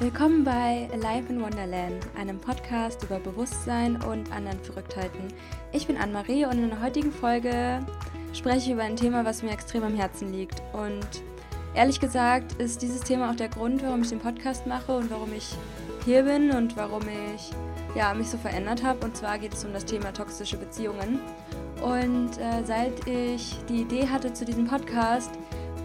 Willkommen bei Alive in Wonderland, einem Podcast über Bewusstsein und anderen Verrücktheiten. Ich bin Anne-Marie und in der heutigen Folge spreche ich über ein Thema, was mir extrem am Herzen liegt. Und ehrlich gesagt ist dieses Thema auch der Grund, warum ich den Podcast mache und warum ich hier bin und warum ich ja, mich so verändert habe. Und zwar geht es um das Thema toxische Beziehungen. Und äh, seit ich die Idee hatte zu diesem Podcast,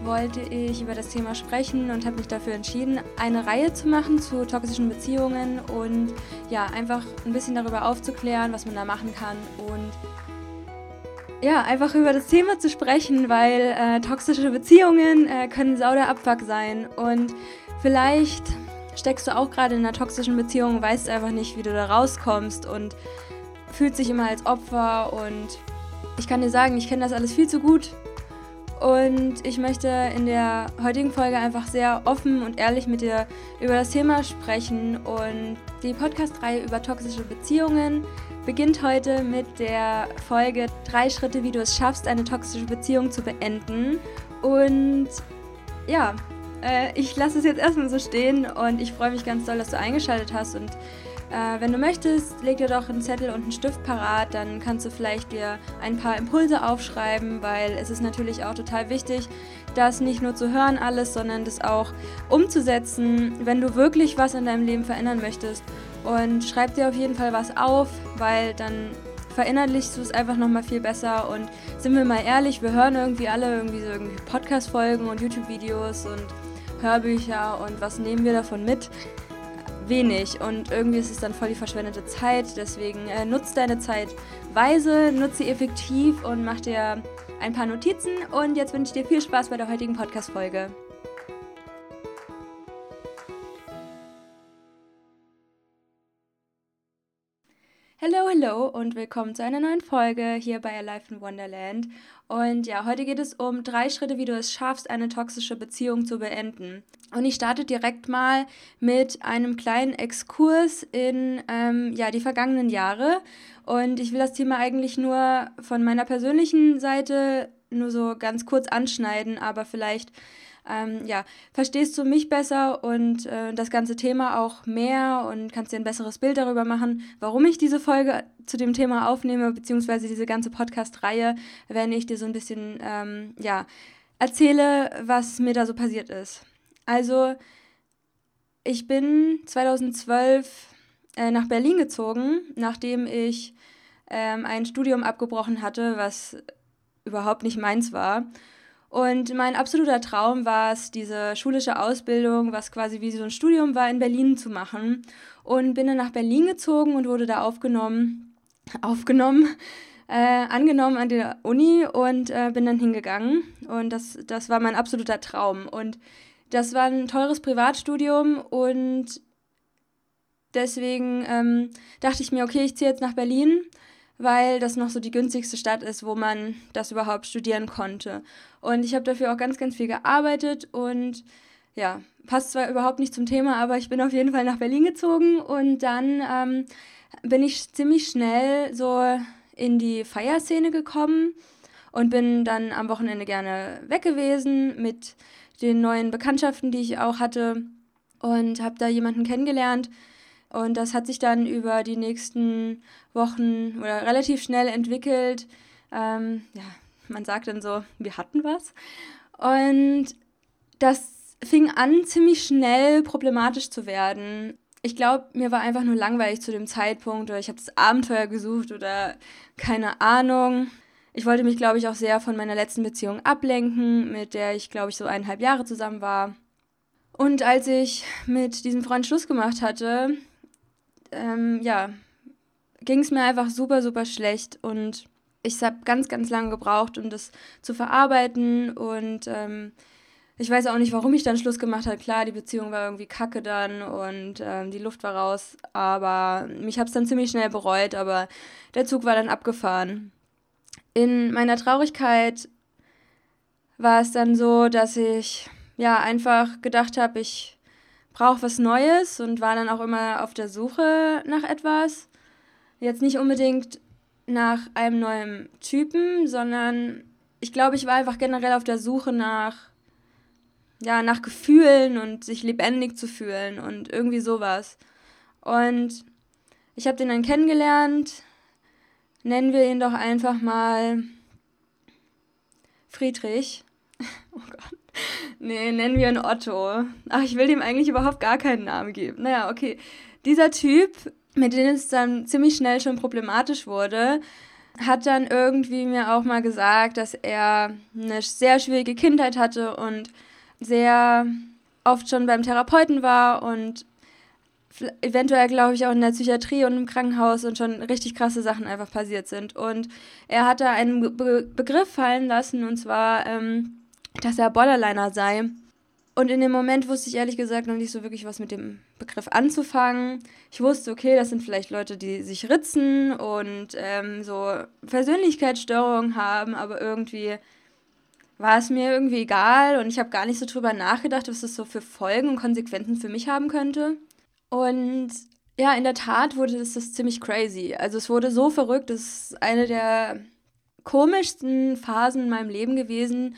wollte ich über das Thema sprechen und habe mich dafür entschieden, eine Reihe zu machen zu toxischen Beziehungen und ja, einfach ein bisschen darüber aufzuklären, was man da machen kann und ja, einfach über das Thema zu sprechen, weil äh, toxische Beziehungen äh, können sau der Abfuck sein und vielleicht steckst du auch gerade in einer toxischen Beziehung, weißt einfach nicht, wie du da rauskommst und fühlst dich immer als Opfer und ich kann dir sagen, ich kenne das alles viel zu gut und ich möchte in der heutigen Folge einfach sehr offen und ehrlich mit dir über das Thema sprechen. Und die Podcast-Reihe über toxische Beziehungen beginnt heute mit der Folge Drei Schritte, wie du es schaffst, eine toxische Beziehung zu beenden. Und ja, äh, ich lasse es jetzt erstmal so stehen und ich freue mich ganz doll, dass du eingeschaltet hast und äh, wenn du möchtest, leg dir doch einen Zettel und einen Stift parat, dann kannst du vielleicht dir ein paar Impulse aufschreiben, weil es ist natürlich auch total wichtig, das nicht nur zu hören alles, sondern das auch umzusetzen, wenn du wirklich was in deinem Leben verändern möchtest. Und schreib dir auf jeden Fall was auf, weil dann verinnerlichst du es einfach nochmal viel besser. Und sind wir mal ehrlich, wir hören irgendwie alle irgendwie so irgendwie Podcast-Folgen und YouTube-Videos und Hörbücher und was nehmen wir davon mit? Wenig und irgendwie ist es dann voll die verschwendete Zeit. Deswegen äh, nutz deine Zeit weise, nutze sie effektiv und mach dir ein paar Notizen. Und jetzt wünsche ich dir viel Spaß bei der heutigen Podcast-Folge. Hallo, hallo und willkommen zu einer neuen Folge hier bei Alive in Wonderland. Und ja, heute geht es um drei Schritte, wie du es schaffst, eine toxische Beziehung zu beenden. Und ich starte direkt mal mit einem kleinen Exkurs in ähm, ja, die vergangenen Jahre. Und ich will das Thema eigentlich nur von meiner persönlichen Seite nur so ganz kurz anschneiden, aber vielleicht ähm, ja, verstehst du mich besser und äh, das ganze Thema auch mehr und kannst dir ein besseres Bild darüber machen, warum ich diese Folge zu dem Thema aufnehme, beziehungsweise diese ganze Podcast-Reihe, wenn ich dir so ein bisschen, ähm, ja, erzähle, was mir da so passiert ist. Also, ich bin 2012 äh, nach Berlin gezogen, nachdem ich ähm, ein Studium abgebrochen hatte, was überhaupt nicht meins war. Und mein absoluter Traum war es, diese schulische Ausbildung, was quasi wie so ein Studium war, in Berlin zu machen. Und bin dann nach Berlin gezogen und wurde da aufgenommen, aufgenommen, äh, angenommen an der Uni und äh, bin dann hingegangen. Und das, das war mein absoluter Traum. Und das war ein teures Privatstudium und deswegen ähm, dachte ich mir, okay, ich ziehe jetzt nach Berlin weil das noch so die günstigste Stadt ist, wo man das überhaupt studieren konnte. Und ich habe dafür auch ganz, ganz viel gearbeitet und ja, passt zwar überhaupt nicht zum Thema, aber ich bin auf jeden Fall nach Berlin gezogen und dann ähm, bin ich ziemlich schnell so in die Feierszene gekommen und bin dann am Wochenende gerne weg gewesen mit den neuen Bekanntschaften, die ich auch hatte und habe da jemanden kennengelernt, und das hat sich dann über die nächsten Wochen oder relativ schnell entwickelt. Ähm, ja, man sagt dann so, wir hatten was. Und das fing an, ziemlich schnell problematisch zu werden. Ich glaube, mir war einfach nur langweilig zu dem Zeitpunkt oder ich habe das Abenteuer gesucht oder keine Ahnung. Ich wollte mich, glaube ich, auch sehr von meiner letzten Beziehung ablenken, mit der ich, glaube ich, so eineinhalb Jahre zusammen war. Und als ich mit diesem Freund Schluss gemacht hatte, ähm, ja, ging es mir einfach super, super schlecht und ich habe ganz, ganz lange gebraucht, um das zu verarbeiten und ähm, ich weiß auch nicht, warum ich dann Schluss gemacht habe. Klar, die Beziehung war irgendwie kacke dann und ähm, die Luft war raus, aber mich habe es dann ziemlich schnell bereut, aber der Zug war dann abgefahren. In meiner Traurigkeit war es dann so, dass ich ja einfach gedacht habe, ich brauche was Neues und war dann auch immer auf der Suche nach etwas. Jetzt nicht unbedingt nach einem neuen Typen, sondern ich glaube, ich war einfach generell auf der Suche nach ja, nach Gefühlen und sich lebendig zu fühlen und irgendwie sowas. Und ich habe den dann kennengelernt. Nennen wir ihn doch einfach mal Friedrich. Oh Gott. Nee, nennen wir ihn Otto. Ach, ich will dem eigentlich überhaupt gar keinen Namen geben. Naja, okay. Dieser Typ, mit dem es dann ziemlich schnell schon problematisch wurde, hat dann irgendwie mir auch mal gesagt, dass er eine sehr schwierige Kindheit hatte und sehr oft schon beim Therapeuten war und eventuell, glaube ich, auch in der Psychiatrie und im Krankenhaus und schon richtig krasse Sachen einfach passiert sind. Und er hat da einen Be Begriff fallen lassen, und zwar, ähm, dass er Borderliner sei. Und in dem Moment wusste ich ehrlich gesagt noch nicht so wirklich was mit dem Begriff anzufangen. Ich wusste, okay, das sind vielleicht Leute, die sich ritzen und ähm, so Persönlichkeitsstörungen haben, aber irgendwie war es mir irgendwie egal und ich habe gar nicht so drüber nachgedacht, was das so für Folgen und Konsequenzen für mich haben könnte. Und ja, in der Tat wurde das, das ziemlich crazy. Also es wurde so verrückt, es ist eine der komischsten Phasen in meinem Leben gewesen,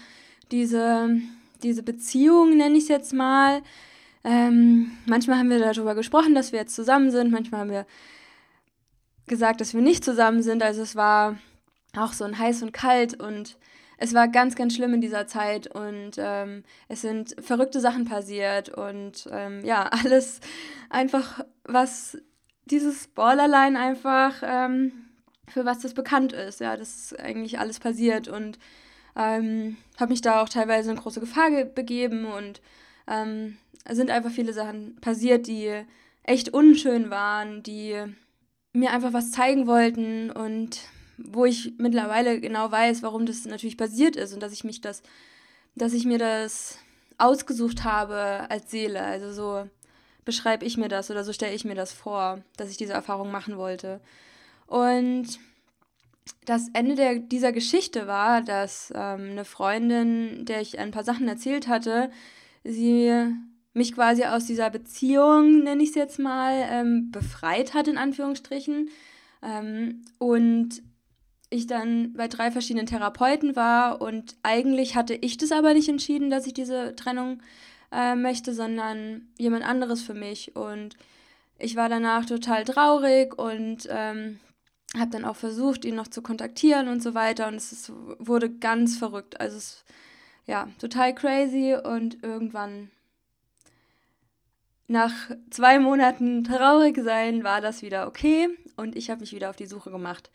diese diese Beziehung, nenne ich es jetzt mal. Ähm, manchmal haben wir darüber gesprochen, dass wir jetzt zusammen sind, manchmal haben wir gesagt, dass wir nicht zusammen sind. Also es war auch so ein heiß und kalt und es war ganz, ganz schlimm in dieser Zeit und ähm, es sind verrückte Sachen passiert und ähm, ja, alles einfach, was dieses Borderline einfach, ähm, für was das bekannt ist. Ja, das ist eigentlich alles passiert und ähm, habe mich da auch teilweise in große Gefahr begeben und ähm, sind einfach viele Sachen passiert, die echt unschön waren, die mir einfach was zeigen wollten und wo ich mittlerweile genau weiß, warum das natürlich passiert ist und dass ich mich das, dass ich mir das ausgesucht habe als Seele. Also so beschreibe ich mir das oder so stelle ich mir das vor, dass ich diese Erfahrung machen wollte. Und das Ende der, dieser Geschichte war, dass ähm, eine Freundin, der ich ein paar Sachen erzählt hatte, sie mich quasi aus dieser Beziehung, nenne ich es jetzt mal, ähm, befreit hat, in Anführungsstrichen. Ähm, und ich dann bei drei verschiedenen Therapeuten war und eigentlich hatte ich das aber nicht entschieden, dass ich diese Trennung äh, möchte, sondern jemand anderes für mich. Und ich war danach total traurig und ähm, habe dann auch versucht, ihn noch zu kontaktieren und so weiter. Und es ist, wurde ganz verrückt. Also es ja total crazy und irgendwann nach zwei Monaten traurig sein war das wieder okay und ich habe mich wieder auf die Suche gemacht,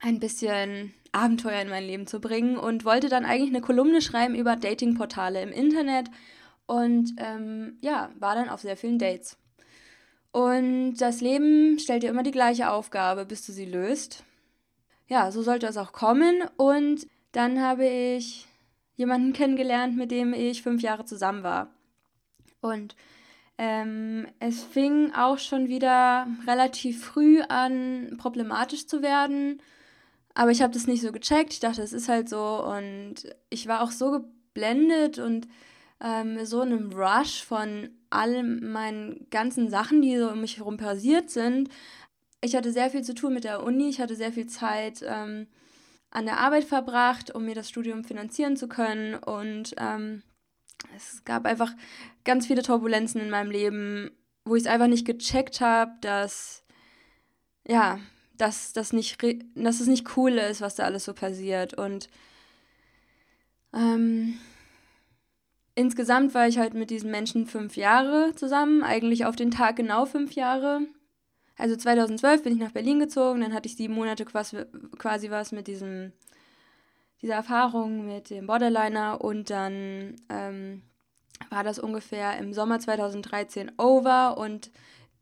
ein bisschen Abenteuer in mein Leben zu bringen und wollte dann eigentlich eine Kolumne schreiben über Datingportale im Internet und ähm, ja, war dann auf sehr vielen Dates. Und das Leben stellt dir immer die gleiche Aufgabe, bis du sie löst. Ja, so sollte es auch kommen. Und dann habe ich jemanden kennengelernt, mit dem ich fünf Jahre zusammen war. Und ähm, es fing auch schon wieder relativ früh an, problematisch zu werden. Aber ich habe das nicht so gecheckt. Ich dachte, es ist halt so. Und ich war auch so geblendet und ähm, so in einem Rush von all meinen ganzen Sachen, die so um mich herum passiert sind. Ich hatte sehr viel zu tun mit der Uni, ich hatte sehr viel Zeit ähm, an der Arbeit verbracht, um mir das Studium finanzieren zu können. Und ähm, es gab einfach ganz viele Turbulenzen in meinem Leben, wo ich es einfach nicht gecheckt habe, dass, ja, dass, dass, nicht, dass es nicht cool ist, was da alles so passiert. Und ähm, Insgesamt war ich halt mit diesen Menschen fünf Jahre zusammen, eigentlich auf den Tag genau fünf Jahre. Also 2012 bin ich nach Berlin gezogen, dann hatte ich sieben Monate quasi, was mit diesem, dieser Erfahrung mit dem Borderliner und dann ähm, war das ungefähr im Sommer 2013 over und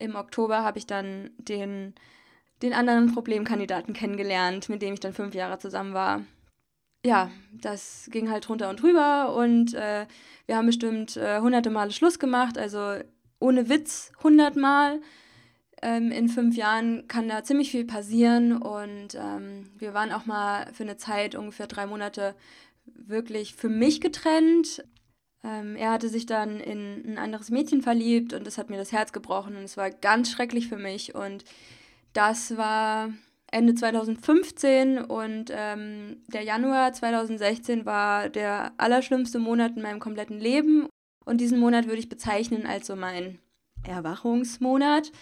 im Oktober habe ich dann den, den anderen Problemkandidaten kennengelernt, mit dem ich dann fünf Jahre zusammen war ja, das ging halt drunter und drüber und äh, wir haben bestimmt äh, hunderte Male Schluss gemacht, also ohne Witz hundertmal. Ähm, in fünf Jahren kann da ziemlich viel passieren und ähm, wir waren auch mal für eine Zeit, ungefähr drei Monate, wirklich für mich getrennt. Ähm, er hatte sich dann in ein anderes Mädchen verliebt und das hat mir das Herz gebrochen und es war ganz schrecklich für mich und das war Ende 2015 und ähm, der Januar 2016 war der allerschlimmste Monat in meinem kompletten Leben. Und diesen Monat würde ich bezeichnen als so mein Erwachungsmonat.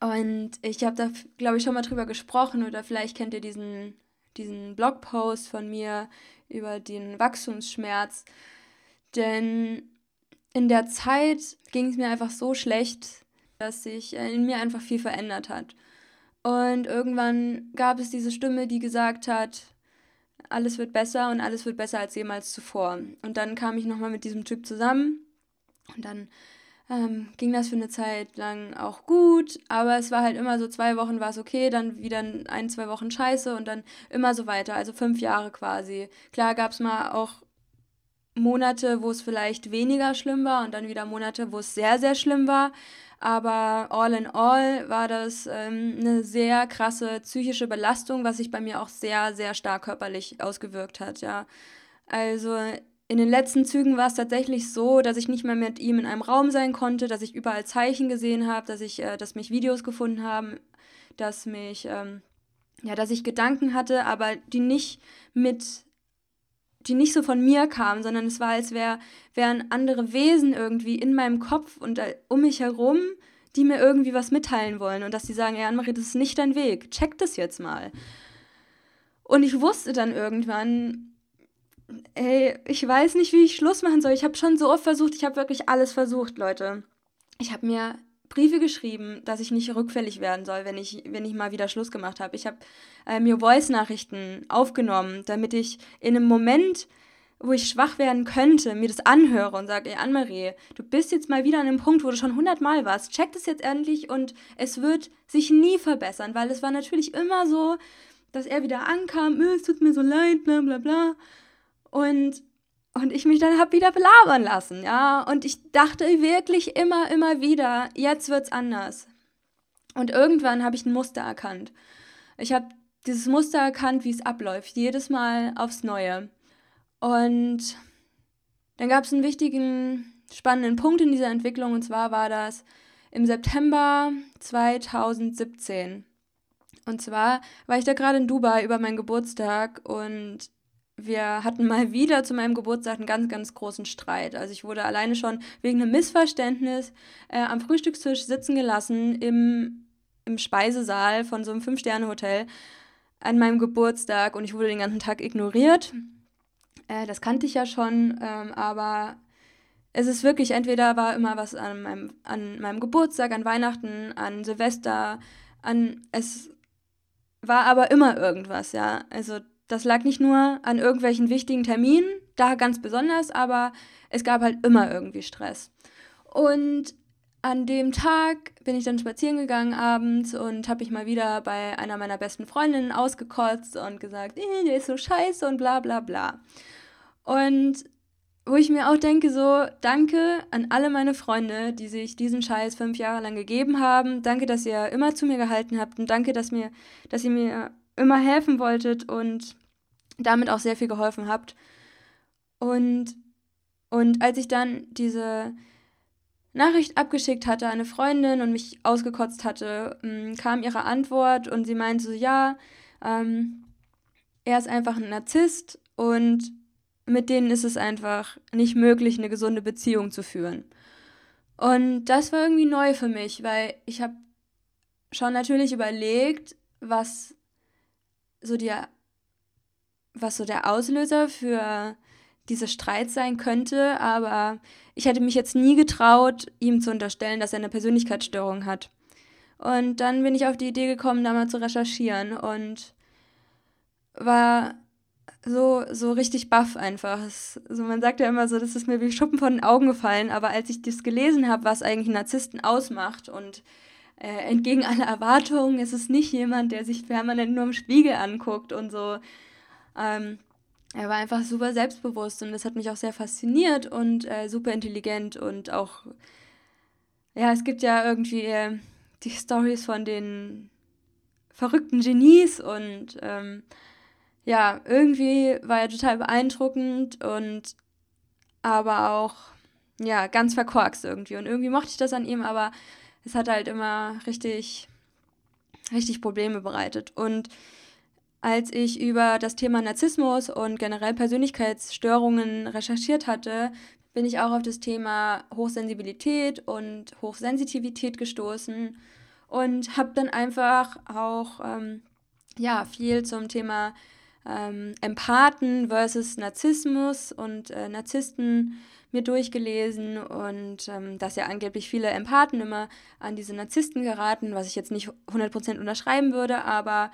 Und ich habe da, glaube ich, schon mal drüber gesprochen oder vielleicht kennt ihr diesen, diesen Blogpost von mir über den Wachstumsschmerz. Denn in der Zeit ging es mir einfach so schlecht, dass sich in mir einfach viel verändert hat. Und irgendwann gab es diese Stimme, die gesagt hat, alles wird besser und alles wird besser als jemals zuvor. Und dann kam ich nochmal mit diesem Typ zusammen und dann ähm, ging das für eine Zeit lang auch gut, aber es war halt immer so, zwei Wochen war es okay, dann wieder ein, zwei Wochen scheiße und dann immer so weiter, also fünf Jahre quasi. Klar gab es mal auch Monate, wo es vielleicht weniger schlimm war und dann wieder Monate, wo es sehr, sehr schlimm war. Aber all in all war das ähm, eine sehr krasse psychische Belastung, was sich bei mir auch sehr, sehr stark körperlich ausgewirkt hat, ja. Also in den letzten Zügen war es tatsächlich so, dass ich nicht mehr mit ihm in einem Raum sein konnte, dass ich überall Zeichen gesehen habe, dass ich, äh, dass mich Videos gefunden haben, dass mich, ähm, ja, dass ich Gedanken hatte, aber die nicht mit, die nicht so von mir kamen, sondern es war, als wär, wären andere Wesen irgendwie in meinem Kopf und äh, um mich herum, die mir irgendwie was mitteilen wollen und dass sie sagen, ja, Annemarie, das ist nicht dein Weg, check das jetzt mal. Und ich wusste dann irgendwann, ey, ich weiß nicht, wie ich Schluss machen soll. Ich habe schon so oft versucht, ich habe wirklich alles versucht, Leute. Ich habe mir Briefe geschrieben, dass ich nicht rückfällig werden soll, wenn ich, wenn ich mal wieder Schluss gemacht habe. Ich habe äh, mir Voice-Nachrichten aufgenommen, damit ich in einem Moment, wo ich schwach werden könnte, mir das anhöre und sage, ey Anne-Marie, du bist jetzt mal wieder an einem Punkt, wo du schon hundertmal warst. Check das jetzt endlich und es wird sich nie verbessern, weil es war natürlich immer so, dass er wieder ankam, es tut mir so leid, bla bla bla. Und, und ich mich dann habe wieder belabern lassen, ja. Und ich dachte wirklich immer, immer wieder, jetzt wird's anders. Und irgendwann habe ich ein Muster erkannt. Ich habe dieses Muster erkannt, wie es abläuft, jedes Mal aufs Neue. Und dann gab es einen wichtigen, spannenden Punkt in dieser Entwicklung, und zwar war das im September 2017. Und zwar war ich da gerade in Dubai über meinen Geburtstag und wir hatten mal wieder zu meinem Geburtstag einen ganz, ganz großen Streit. Also ich wurde alleine schon wegen einem Missverständnis äh, am Frühstückstisch sitzen gelassen im, im Speisesaal von so einem Fünf-Sterne-Hotel an meinem Geburtstag und ich wurde den ganzen Tag ignoriert. Äh, das kannte ich ja schon, ähm, aber es ist wirklich, entweder war immer was an meinem, an meinem Geburtstag, an Weihnachten, an Silvester, an es war aber immer irgendwas, ja. Also das lag nicht nur an irgendwelchen wichtigen Terminen, da ganz besonders, aber es gab halt immer irgendwie Stress. Und an dem Tag bin ich dann spazieren gegangen abends und habe mich mal wieder bei einer meiner besten Freundinnen ausgekotzt und gesagt, eh, der ist so scheiße und bla bla bla. Und wo ich mir auch denke, so, danke an alle meine Freunde, die sich diesen Scheiß fünf Jahre lang gegeben haben. Danke, dass ihr immer zu mir gehalten habt und danke, dass, mir, dass ihr mir immer helfen wolltet und damit auch sehr viel geholfen habt. Und, und als ich dann diese Nachricht abgeschickt hatte an eine Freundin und mich ausgekotzt hatte, mm, kam ihre Antwort und sie meinte so, ja, ähm, er ist einfach ein Narzisst und mit denen ist es einfach nicht möglich, eine gesunde Beziehung zu führen. Und das war irgendwie neu für mich, weil ich habe schon natürlich überlegt, was so die, was so der Auslöser für diese Streit sein könnte, aber ich hätte mich jetzt nie getraut, ihm zu unterstellen, dass er eine Persönlichkeitsstörung hat. Und dann bin ich auf die Idee gekommen, da mal zu recherchieren und war so, so richtig baff einfach. Es, also man sagt ja immer so, das ist mir wie Schuppen von den Augen gefallen, aber als ich das gelesen habe, was eigentlich Narzissten ausmacht und äh, entgegen aller Erwartungen ist es nicht jemand, der sich permanent nur im Spiegel anguckt und so. Ähm, er war einfach super selbstbewusst und das hat mich auch sehr fasziniert und äh, super intelligent und auch, ja, es gibt ja irgendwie äh, die Stories von den verrückten Genies und ähm, ja, irgendwie war er total beeindruckend und aber auch, ja, ganz verkorkst irgendwie. Und irgendwie mochte ich das an ihm, aber es hat halt immer richtig, richtig Probleme bereitet. Und als ich über das Thema Narzissmus und generell Persönlichkeitsstörungen recherchiert hatte, bin ich auch auf das Thema Hochsensibilität und Hochsensitivität gestoßen und habe dann einfach auch ähm, ja, viel zum Thema ähm, Empathen versus Narzissmus und äh, Narzissten mir durchgelesen und ähm, dass ja angeblich viele Empathen immer an diese Narzissten geraten, was ich jetzt nicht 100% unterschreiben würde, aber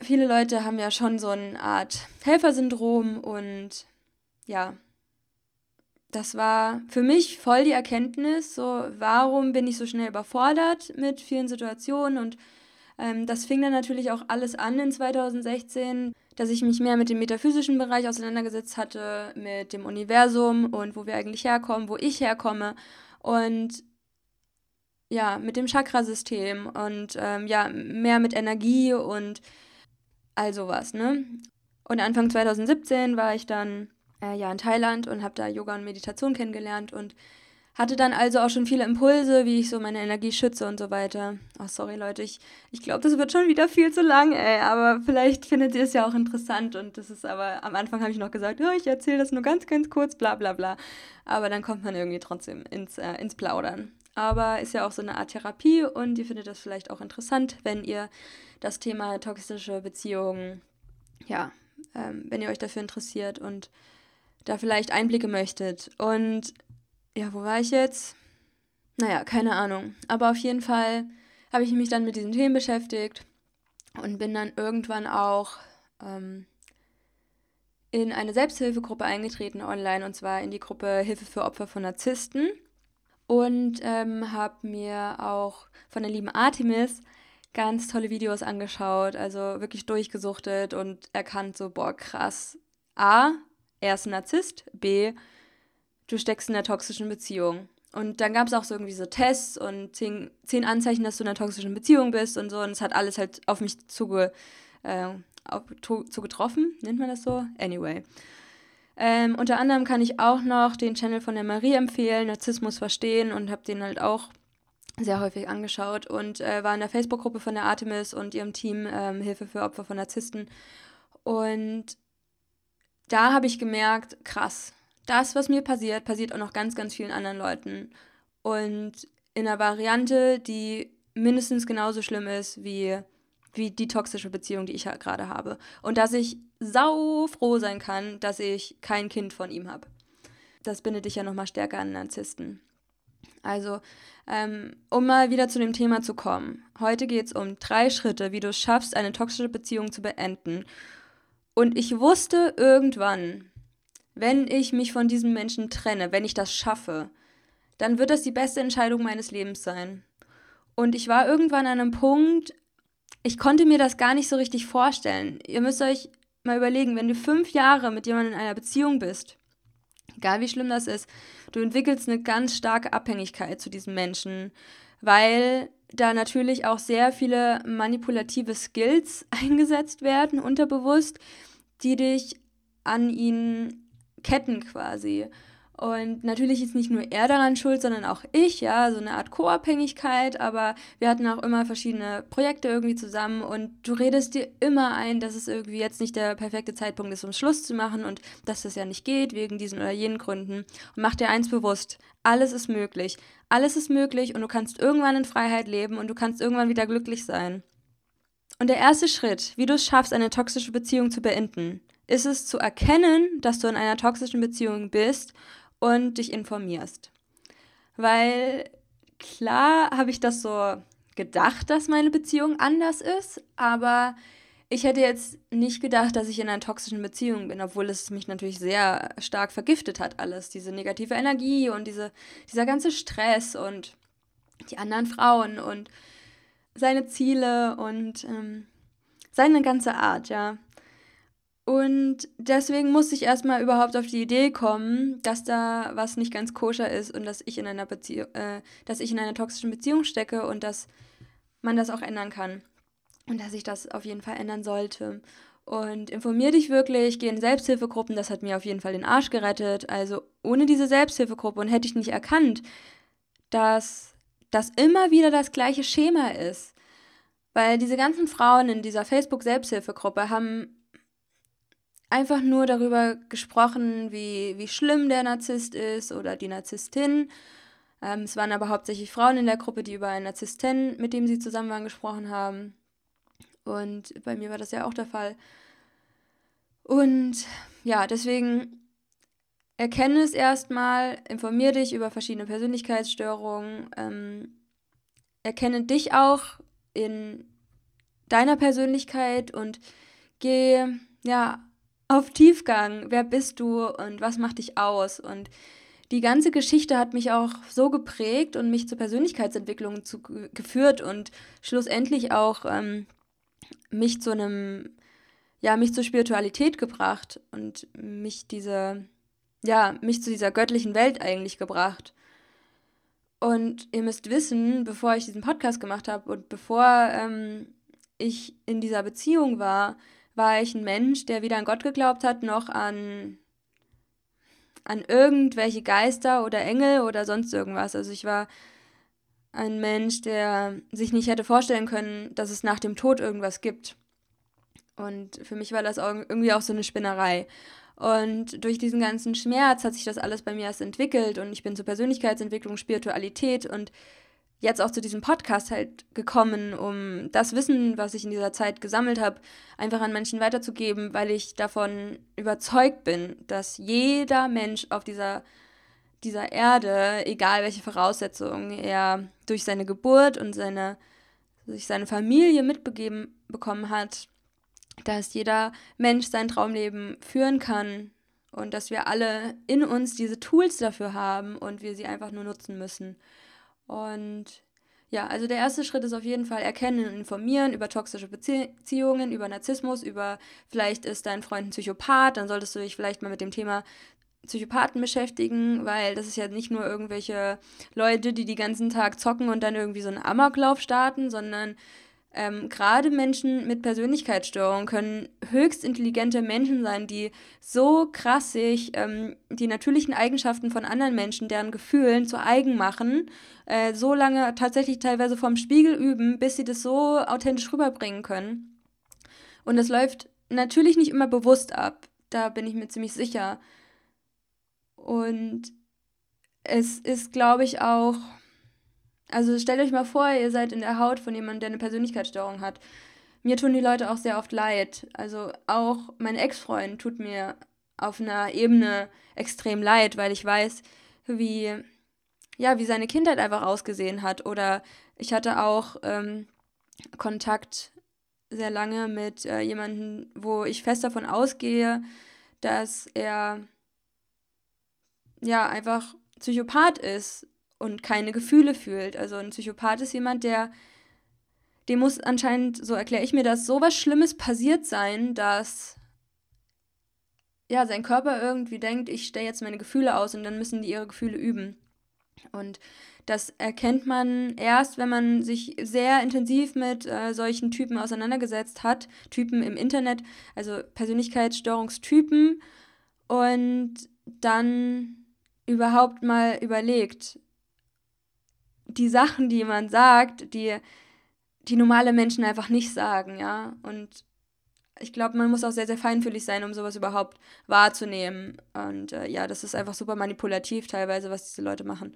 viele Leute haben ja schon so eine Art Helfersyndrom und ja, das war für mich voll die Erkenntnis, so warum bin ich so schnell überfordert mit vielen Situationen und ähm, das fing dann natürlich auch alles an in 2016, dass ich mich mehr mit dem metaphysischen Bereich auseinandergesetzt hatte, mit dem Universum und wo wir eigentlich herkommen, wo ich herkomme und ja, mit dem Chakrasystem und ähm, ja, mehr mit Energie und all sowas, ne? Und Anfang 2017 war ich dann äh, ja in Thailand und habe da Yoga und Meditation kennengelernt und hatte dann also auch schon viele Impulse, wie ich so meine Energie schütze und so weiter. Oh, sorry Leute, ich, ich glaube, das wird schon wieder viel zu lang, ey. Aber vielleicht findet ihr es ja auch interessant. Und das ist aber, am Anfang habe ich noch gesagt, oh, ich erzähle das nur ganz, ganz kurz, bla bla bla. Aber dann kommt man irgendwie trotzdem ins, äh, ins Plaudern. Aber ist ja auch so eine Art Therapie und ihr findet das vielleicht auch interessant, wenn ihr das Thema toxische Beziehungen, ja, ähm, wenn ihr euch dafür interessiert und da vielleicht Einblicke möchtet. Und ja, wo war ich jetzt? Naja, keine Ahnung. Aber auf jeden Fall habe ich mich dann mit diesen Themen beschäftigt und bin dann irgendwann auch ähm, in eine Selbsthilfegruppe eingetreten online und zwar in die Gruppe Hilfe für Opfer von Narzissten und ähm, habe mir auch von der lieben Artemis ganz tolle Videos angeschaut, also wirklich durchgesuchtet und erkannt so, boah, krass. A, er ist ein Narzisst, B, du steckst in einer toxischen Beziehung. Und dann gab es auch so irgendwie so Tests und zehn, zehn, Anzeichen, dass du in einer toxischen Beziehung bist und so. Und es hat alles halt auf mich zuge, äh, auf, zugetroffen, nennt man das so? Anyway. Ähm, unter anderem kann ich auch noch den Channel von der Marie empfehlen, Narzissmus verstehen und habe den halt auch sehr häufig angeschaut und äh, war in der Facebook-Gruppe von der Artemis und ihrem Team ähm, Hilfe für Opfer von Narzissten. Und da habe ich gemerkt, krass, das, was mir passiert, passiert auch noch ganz, ganz vielen anderen Leuten. Und in einer Variante, die mindestens genauso schlimm ist wie, wie die toxische Beziehung, die ich gerade habe. Und dass ich sau froh sein kann, dass ich kein Kind von ihm habe. Das bindet dich ja nochmal stärker an Narzissten. Also, ähm, um mal wieder zu dem Thema zu kommen. Heute geht es um drei Schritte, wie du es schaffst, eine toxische Beziehung zu beenden. Und ich wusste irgendwann, wenn ich mich von diesem Menschen trenne, wenn ich das schaffe, dann wird das die beste Entscheidung meines Lebens sein. Und ich war irgendwann an einem Punkt, ich konnte mir das gar nicht so richtig vorstellen. Ihr müsst euch mal überlegen, wenn du fünf Jahre mit jemandem in einer Beziehung bist, egal wie schlimm das ist, du entwickelst eine ganz starke Abhängigkeit zu diesem Menschen, weil da natürlich auch sehr viele manipulative Skills eingesetzt werden, unterbewusst, die dich an ihn Ketten quasi. Und natürlich ist nicht nur er daran schuld, sondern auch ich, ja, so eine Art Co-Abhängigkeit, aber wir hatten auch immer verschiedene Projekte irgendwie zusammen und du redest dir immer ein, dass es irgendwie jetzt nicht der perfekte Zeitpunkt ist, um Schluss zu machen und dass das ja nicht geht, wegen diesen oder jenen Gründen. Und mach dir eins bewusst, alles ist möglich. Alles ist möglich und du kannst irgendwann in Freiheit leben und du kannst irgendwann wieder glücklich sein. Und der erste Schritt, wie du es schaffst, eine toxische Beziehung zu beenden, ist es zu erkennen, dass du in einer toxischen Beziehung bist und dich informierst. Weil klar habe ich das so gedacht, dass meine Beziehung anders ist, aber ich hätte jetzt nicht gedacht, dass ich in einer toxischen Beziehung bin, obwohl es mich natürlich sehr stark vergiftet hat, alles. Diese negative Energie und diese, dieser ganze Stress und die anderen Frauen und seine Ziele und ähm, seine ganze Art, ja. Und deswegen musste ich erstmal überhaupt auf die Idee kommen, dass da was nicht ganz koscher ist und dass ich in einer Beziehung, äh, dass ich in einer toxischen Beziehung stecke und dass man das auch ändern kann. Und dass ich das auf jeden Fall ändern sollte. Und informier dich wirklich, geh in Selbsthilfegruppen, das hat mir auf jeden Fall den Arsch gerettet. Also ohne diese Selbsthilfegruppe und hätte ich nicht erkannt, dass das immer wieder das gleiche Schema ist. Weil diese ganzen Frauen in dieser Facebook-Selbsthilfegruppe haben einfach nur darüber gesprochen, wie, wie schlimm der Narzisst ist oder die Narzisstin. Ähm, es waren aber hauptsächlich Frauen in der Gruppe, die über einen Narzissten, mit dem sie zusammen waren, gesprochen haben. Und bei mir war das ja auch der Fall. Und ja, deswegen erkenne es erstmal, informiere dich über verschiedene Persönlichkeitsstörungen, ähm, erkenne dich auch in deiner Persönlichkeit und geh ja auf Tiefgang. Wer bist du und was macht dich aus? Und die ganze Geschichte hat mich auch so geprägt und mich zur Persönlichkeitsentwicklung zu, geführt und schlussendlich auch ähm, mich zu einem, ja, mich zur Spiritualität gebracht und mich diese, ja, mich zu dieser göttlichen Welt eigentlich gebracht. Und ihr müsst wissen, bevor ich diesen Podcast gemacht habe und bevor ähm, ich in dieser Beziehung war, war ich ein Mensch, der weder an Gott geglaubt hat, noch an, an irgendwelche Geister oder Engel oder sonst irgendwas. Also ich war ein Mensch, der sich nicht hätte vorstellen können, dass es nach dem Tod irgendwas gibt. Und für mich war das auch irgendwie auch so eine Spinnerei. Und durch diesen ganzen Schmerz hat sich das alles bei mir erst entwickelt und ich bin zur Persönlichkeitsentwicklung, Spiritualität und jetzt auch zu diesem Podcast halt gekommen, um das Wissen, was ich in dieser Zeit gesammelt habe, einfach an Menschen weiterzugeben, weil ich davon überzeugt bin, dass jeder Mensch auf dieser, dieser Erde, egal welche Voraussetzungen er durch seine Geburt und seine, durch seine Familie mitbegeben bekommen hat, dass jeder Mensch sein Traumleben führen kann und dass wir alle in uns diese Tools dafür haben und wir sie einfach nur nutzen müssen. Und ja, also der erste Schritt ist auf jeden Fall erkennen und informieren über toxische Beziehungen, über Narzissmus, über vielleicht ist dein Freund ein Psychopath, dann solltest du dich vielleicht mal mit dem Thema Psychopathen beschäftigen, weil das ist ja nicht nur irgendwelche Leute, die die ganzen Tag zocken und dann irgendwie so einen Amoklauf starten, sondern ähm, gerade Menschen mit Persönlichkeitsstörungen können höchst intelligente Menschen sein, die so krass sich ähm, die natürlichen Eigenschaften von anderen Menschen, deren Gefühlen zu eigen machen, äh, so lange tatsächlich teilweise vorm Spiegel üben, bis sie das so authentisch rüberbringen können. Und das läuft natürlich nicht immer bewusst ab, da bin ich mir ziemlich sicher. Und es ist, glaube ich, auch also stellt euch mal vor, ihr seid in der Haut von jemandem, der eine Persönlichkeitsstörung hat. Mir tun die Leute auch sehr oft leid. Also auch mein Ex-Freund tut mir auf einer Ebene extrem leid, weil ich weiß, wie, ja, wie seine Kindheit einfach ausgesehen hat. Oder ich hatte auch ähm, Kontakt sehr lange mit äh, jemandem, wo ich fest davon ausgehe, dass er ja einfach Psychopath ist und keine Gefühle fühlt. Also ein Psychopath ist jemand, der, dem muss anscheinend, so erkläre ich mir das, so was Schlimmes passiert sein, dass ja, sein Körper irgendwie denkt, ich stelle jetzt meine Gefühle aus und dann müssen die ihre Gefühle üben. Und das erkennt man erst, wenn man sich sehr intensiv mit äh, solchen Typen auseinandergesetzt hat. Typen im Internet, also Persönlichkeitsstörungstypen. Und dann überhaupt mal überlegt, die Sachen, die man sagt, die, die normale Menschen einfach nicht sagen, ja. Und ich glaube, man muss auch sehr, sehr feinfühlig sein, um sowas überhaupt wahrzunehmen. Und äh, ja, das ist einfach super manipulativ teilweise, was diese Leute machen.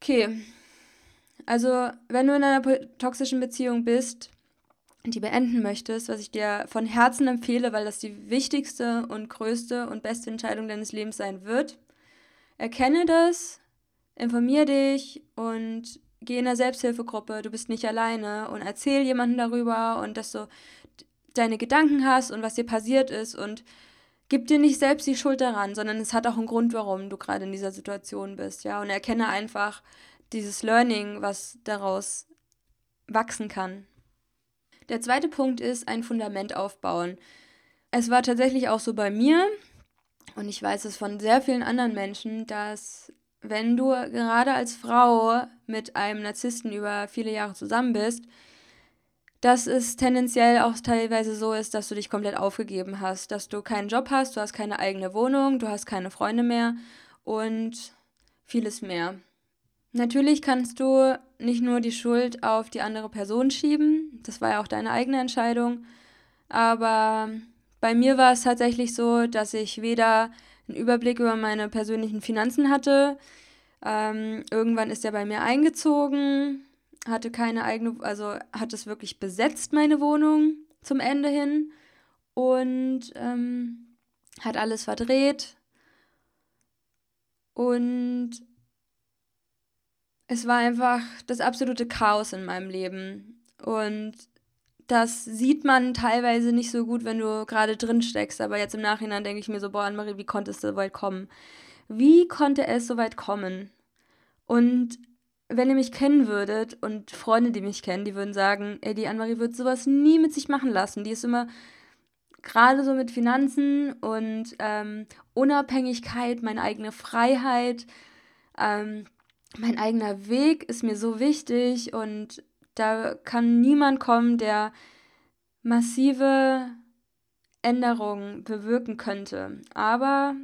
Okay. Also, wenn du in einer toxischen Beziehung bist, die beenden möchtest, was ich dir von Herzen empfehle, weil das die wichtigste und größte und beste Entscheidung deines Lebens sein wird, erkenne das, informier dich und geh in eine Selbsthilfegruppe, du bist nicht alleine und erzähl jemandem darüber und dass du deine Gedanken hast und was dir passiert ist und gib dir nicht selbst die Schuld daran, sondern es hat auch einen Grund, warum du gerade in dieser Situation bist, ja, und erkenne einfach dieses Learning, was daraus wachsen kann. Der zweite Punkt ist ein Fundament aufbauen. Es war tatsächlich auch so bei mir und ich weiß es von sehr vielen anderen Menschen, dass wenn du gerade als Frau mit einem Narzissten über viele Jahre zusammen bist, dass es tendenziell auch teilweise so ist, dass du dich komplett aufgegeben hast, dass du keinen Job hast, du hast keine eigene Wohnung, du hast keine Freunde mehr und vieles mehr. Natürlich kannst du nicht nur die Schuld auf die andere Person schieben, das war ja auch deine eigene Entscheidung, aber bei mir war es tatsächlich so, dass ich weder einen Überblick über meine persönlichen Finanzen hatte. Ähm, irgendwann ist er bei mir eingezogen, hatte keine eigene, also hat es wirklich besetzt, meine Wohnung zum Ende hin und ähm, hat alles verdreht. Und es war einfach das absolute Chaos in meinem Leben. Und das sieht man teilweise nicht so gut, wenn du gerade drin steckst. Aber jetzt im Nachhinein denke ich mir so, boah, Anne-Marie, wie konnte es so weit kommen? Wie konnte es so weit kommen? Und wenn ihr mich kennen würdet und Freunde, die mich kennen, die würden sagen, ey, die Anne-Marie wird sowas nie mit sich machen lassen. Die ist immer gerade so mit Finanzen und ähm, Unabhängigkeit, meine eigene Freiheit, ähm, mein eigener Weg ist mir so wichtig und da kann niemand kommen, der massive Änderungen bewirken könnte. Aber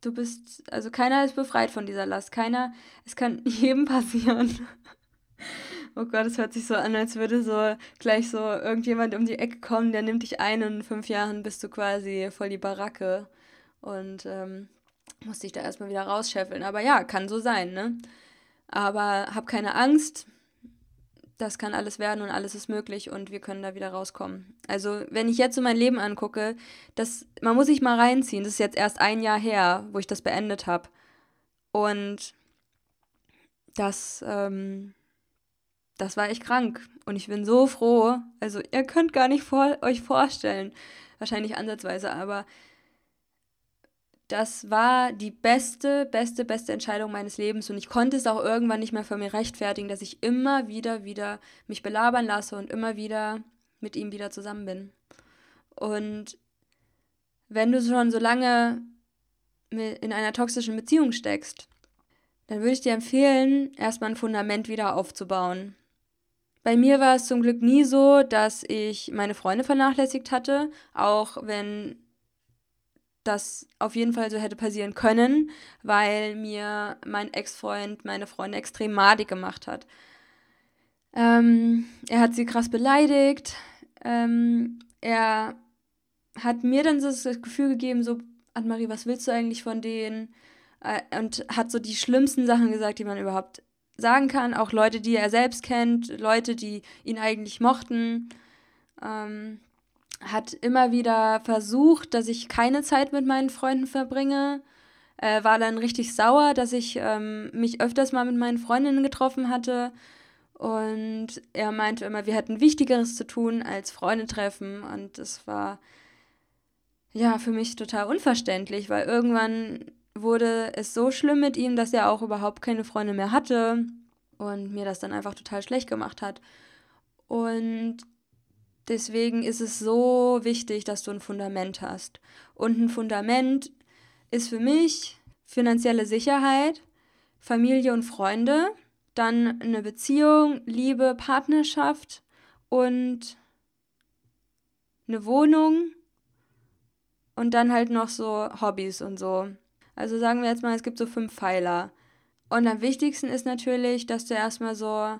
du bist, also keiner ist befreit von dieser Last. Keiner, es kann jedem passieren. oh Gott, es hört sich so an, als würde so gleich so irgendjemand um die Ecke kommen, der nimmt dich ein und in fünf Jahren bist du quasi voll die Baracke und ähm, musst dich da erstmal wieder rausscheffeln. Aber ja, kann so sein, ne? Aber hab keine Angst, das kann alles werden und alles ist möglich und wir können da wieder rauskommen. Also, wenn ich jetzt so mein Leben angucke, das, man muss sich mal reinziehen. Das ist jetzt erst ein Jahr her, wo ich das beendet habe. Und das, ähm, das war echt krank. Und ich bin so froh. Also, ihr könnt gar nicht vor, euch vorstellen, wahrscheinlich ansatzweise, aber das war die beste, beste, beste Entscheidung meines Lebens und ich konnte es auch irgendwann nicht mehr für mir rechtfertigen, dass ich immer wieder, wieder mich belabern lasse und immer wieder mit ihm wieder zusammen bin. Und wenn du schon so lange in einer toxischen Beziehung steckst, dann würde ich dir empfehlen, erstmal ein Fundament wieder aufzubauen. Bei mir war es zum Glück nie so, dass ich meine Freunde vernachlässigt hatte, auch wenn das auf jeden Fall so hätte passieren können, weil mir mein Ex-Freund meine Freunde extrem madig gemacht hat. Ähm, er hat sie krass beleidigt. Ähm, er hat mir dann so das Gefühl gegeben, so, Anne-Marie, was willst du eigentlich von denen? Äh, und hat so die schlimmsten Sachen gesagt, die man überhaupt sagen kann. Auch Leute, die er selbst kennt, Leute, die ihn eigentlich mochten. Ähm, hat immer wieder versucht, dass ich keine Zeit mit meinen Freunden verbringe. Äh, war dann richtig sauer, dass ich ähm, mich öfters mal mit meinen Freundinnen getroffen hatte. Und er meinte immer, wir hätten Wichtigeres zu tun als Freunde treffen. Und das war ja für mich total unverständlich, weil irgendwann wurde es so schlimm mit ihm, dass er auch überhaupt keine Freunde mehr hatte und mir das dann einfach total schlecht gemacht hat. Und Deswegen ist es so wichtig, dass du ein Fundament hast. Und ein Fundament ist für mich finanzielle Sicherheit, Familie und Freunde, dann eine Beziehung, Liebe, Partnerschaft und eine Wohnung und dann halt noch so Hobbys und so. Also sagen wir jetzt mal, es gibt so fünf Pfeiler. Und am wichtigsten ist natürlich, dass du erstmal so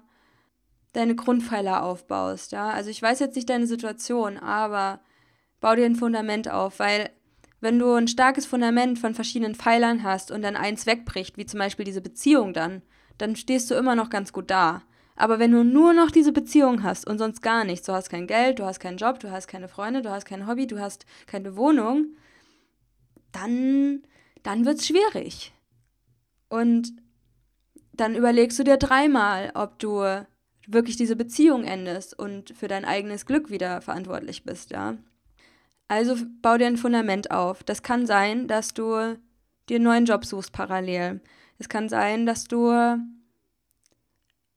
deine Grundpfeiler aufbaust. Ja? Also ich weiß jetzt nicht deine Situation, aber bau dir ein Fundament auf, weil wenn du ein starkes Fundament von verschiedenen Pfeilern hast und dann eins wegbricht, wie zum Beispiel diese Beziehung dann, dann stehst du immer noch ganz gut da. Aber wenn du nur noch diese Beziehung hast und sonst gar nichts, du hast kein Geld, du hast keinen Job, du hast keine Freunde, du hast kein Hobby, du hast keine Wohnung, dann, dann wird es schwierig. Und dann überlegst du dir dreimal, ob du wirklich diese Beziehung endest und für dein eigenes Glück wieder verantwortlich bist, ja. Also bau dir ein Fundament auf. Das kann sein, dass du dir einen neuen Job suchst parallel. Es kann sein, dass du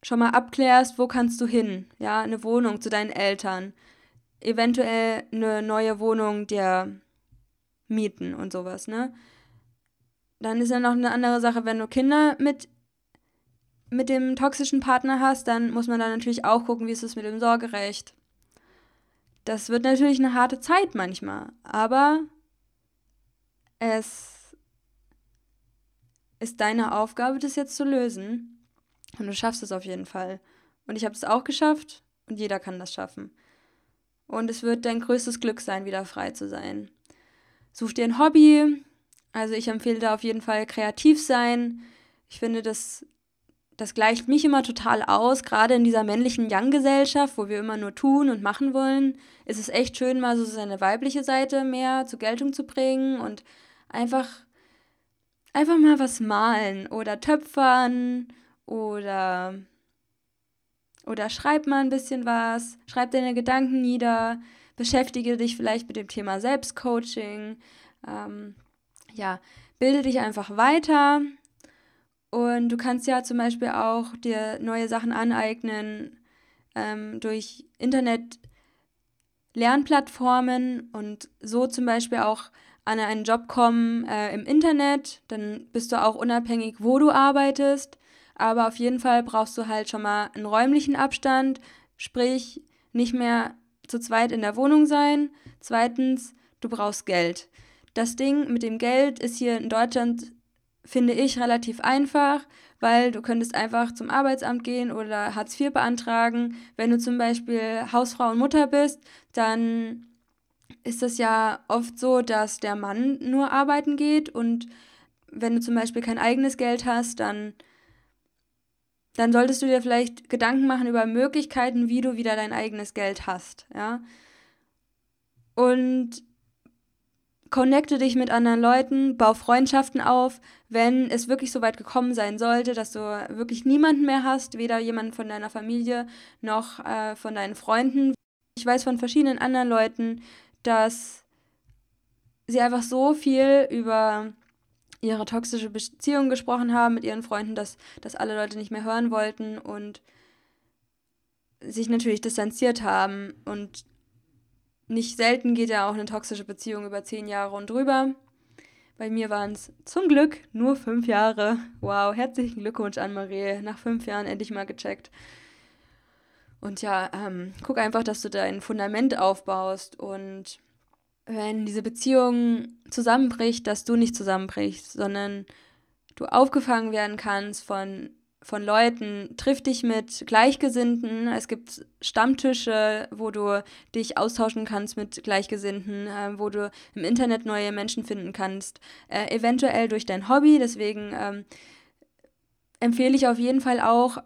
schon mal abklärst, wo kannst du hin, ja, eine Wohnung zu deinen Eltern, eventuell eine neue Wohnung dir mieten und sowas, ne? Dann ist ja noch eine andere Sache, wenn du Kinder mit mit dem toxischen Partner hast, dann muss man da natürlich auch gucken, wie ist es mit dem Sorgerecht. Das wird natürlich eine harte Zeit manchmal, aber es ist deine Aufgabe, das jetzt zu lösen. Und du schaffst es auf jeden Fall. Und ich habe es auch geschafft und jeder kann das schaffen. Und es wird dein größtes Glück sein, wieder frei zu sein. such dir ein Hobby. Also ich empfehle da auf jeden Fall kreativ sein. Ich finde, das, das gleicht mich immer total aus. Gerade in dieser männlichen Young-Gesellschaft, wo wir immer nur tun und machen wollen, ist es echt schön, mal so seine weibliche Seite mehr zur Geltung zu bringen und einfach, einfach mal was malen oder töpfern oder, oder schreib mal ein bisschen was, schreib deine Gedanken nieder, beschäftige dich vielleicht mit dem Thema Selbstcoaching. Ähm, ja, bilde dich einfach weiter. Und du kannst ja zum Beispiel auch dir neue Sachen aneignen ähm, durch Internet-Lernplattformen und so zum Beispiel auch an einen Job kommen äh, im Internet. Dann bist du auch unabhängig, wo du arbeitest. Aber auf jeden Fall brauchst du halt schon mal einen räumlichen Abstand, sprich nicht mehr zu zweit in der Wohnung sein. Zweitens, du brauchst Geld. Das Ding mit dem Geld ist hier in Deutschland, finde ich, relativ einfach, weil du könntest einfach zum Arbeitsamt gehen oder Hartz IV beantragen. Wenn du zum Beispiel Hausfrau und Mutter bist, dann ist das ja oft so, dass der Mann nur arbeiten geht und wenn du zum Beispiel kein eigenes Geld hast, dann, dann solltest du dir vielleicht Gedanken machen über Möglichkeiten, wie du wieder dein eigenes Geld hast, ja. Und connecte dich mit anderen Leuten, bau Freundschaften auf, wenn es wirklich so weit gekommen sein sollte, dass du wirklich niemanden mehr hast, weder jemanden von deiner Familie noch äh, von deinen Freunden. Ich weiß von verschiedenen anderen Leuten, dass sie einfach so viel über ihre toxische Beziehung gesprochen haben mit ihren Freunden, dass, dass alle Leute nicht mehr hören wollten und sich natürlich distanziert haben und nicht selten geht ja auch eine toxische Beziehung über zehn Jahre und drüber. Bei mir waren es zum Glück nur fünf Jahre. Wow, herzlichen Glückwunsch an Marie. Nach fünf Jahren endlich mal gecheckt. Und ja, ähm, guck einfach, dass du dein Fundament aufbaust und wenn diese Beziehung zusammenbricht, dass du nicht zusammenbrichst, sondern du aufgefangen werden kannst von von Leuten, triff dich mit Gleichgesinnten. Es gibt Stammtische, wo du dich austauschen kannst mit Gleichgesinnten, äh, wo du im Internet neue Menschen finden kannst. Äh, eventuell durch dein Hobby. Deswegen ähm, empfehle ich auf jeden Fall auch,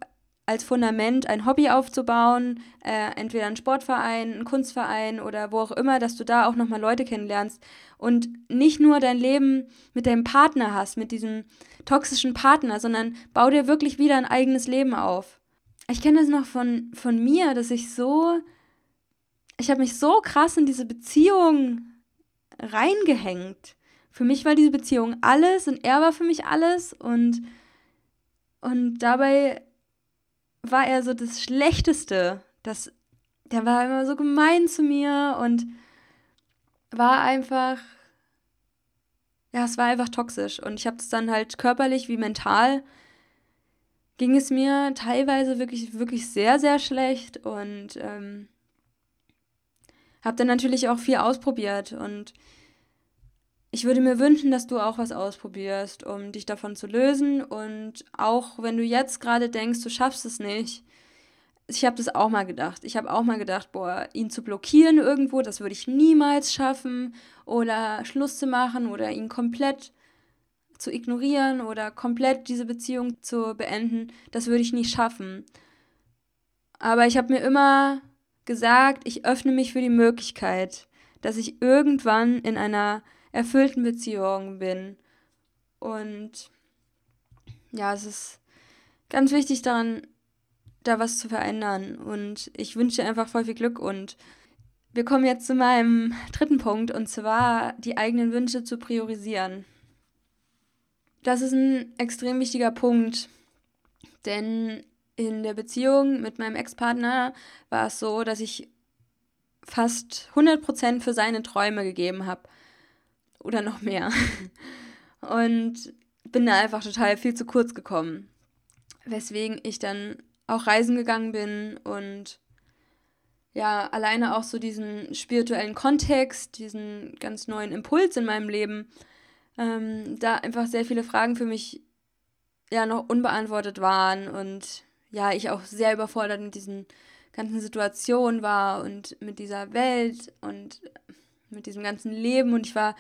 als Fundament ein Hobby aufzubauen, äh, entweder ein Sportverein, ein Kunstverein oder wo auch immer, dass du da auch nochmal Leute kennenlernst und nicht nur dein Leben mit deinem Partner hast, mit diesem toxischen Partner, sondern bau dir wirklich wieder ein eigenes Leben auf. Ich kenne das noch von, von mir, dass ich so, ich habe mich so krass in diese Beziehung reingehängt. Für mich war diese Beziehung alles und er war für mich alles und, und dabei war er so das Schlechteste. Das, der war immer so gemein zu mir und war einfach, ja, es war einfach toxisch. Und ich habe es dann halt körperlich wie mental ging es mir teilweise wirklich, wirklich sehr, sehr schlecht und ähm, habe dann natürlich auch viel ausprobiert und ich würde mir wünschen, dass du auch was ausprobierst, um dich davon zu lösen. Und auch wenn du jetzt gerade denkst, du schaffst es nicht, ich habe das auch mal gedacht. Ich habe auch mal gedacht, boah, ihn zu blockieren irgendwo, das würde ich niemals schaffen. Oder Schluss zu machen oder ihn komplett zu ignorieren oder komplett diese Beziehung zu beenden, das würde ich nicht schaffen. Aber ich habe mir immer gesagt, ich öffne mich für die Möglichkeit, dass ich irgendwann in einer erfüllten Beziehungen bin. Und ja, es ist ganz wichtig daran, da was zu verändern. Und ich wünsche dir einfach voll viel Glück. Und wir kommen jetzt zu meinem dritten Punkt, und zwar die eigenen Wünsche zu priorisieren. Das ist ein extrem wichtiger Punkt, denn in der Beziehung mit meinem Ex-Partner war es so, dass ich fast 100% für seine Träume gegeben habe oder noch mehr. Und bin da einfach total viel zu kurz gekommen. Weswegen ich dann auch reisen gegangen bin und ja, alleine auch so diesen spirituellen Kontext, diesen ganz neuen Impuls in meinem Leben, ähm, da einfach sehr viele Fragen für mich ja noch unbeantwortet waren und ja, ich auch sehr überfordert mit diesen ganzen Situationen war und mit dieser Welt und mit diesem ganzen Leben und ich war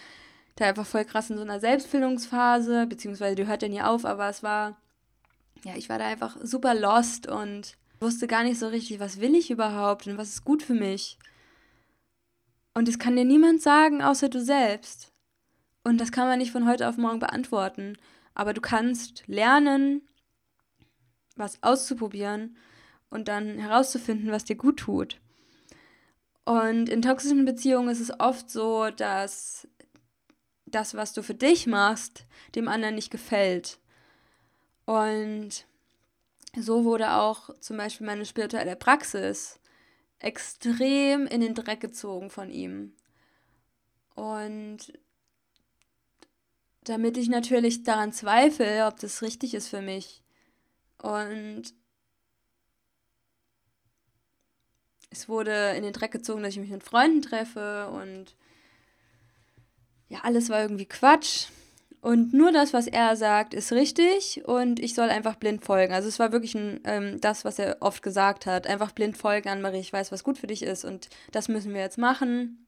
da einfach voll krass in so einer Selbstfindungsphase, beziehungsweise die hört ja nie auf, aber es war, ja, ich war da einfach super lost und wusste gar nicht so richtig, was will ich überhaupt und was ist gut für mich. Und das kann dir niemand sagen, außer du selbst. Und das kann man nicht von heute auf morgen beantworten. Aber du kannst lernen, was auszuprobieren und dann herauszufinden, was dir gut tut. Und in toxischen Beziehungen ist es oft so, dass das, was du für dich machst, dem anderen nicht gefällt. Und so wurde auch zum Beispiel meine spirituelle Praxis extrem in den Dreck gezogen von ihm. Und damit ich natürlich daran zweifle, ob das richtig ist für mich. Und es wurde in den Dreck gezogen, dass ich mich mit Freunden treffe und ja, alles war irgendwie Quatsch. Und nur das, was er sagt, ist richtig und ich soll einfach blind folgen. Also es war wirklich ein, ähm, das, was er oft gesagt hat. Einfach blind folgen, Anne-Marie, ich weiß, was gut für dich ist und das müssen wir jetzt machen.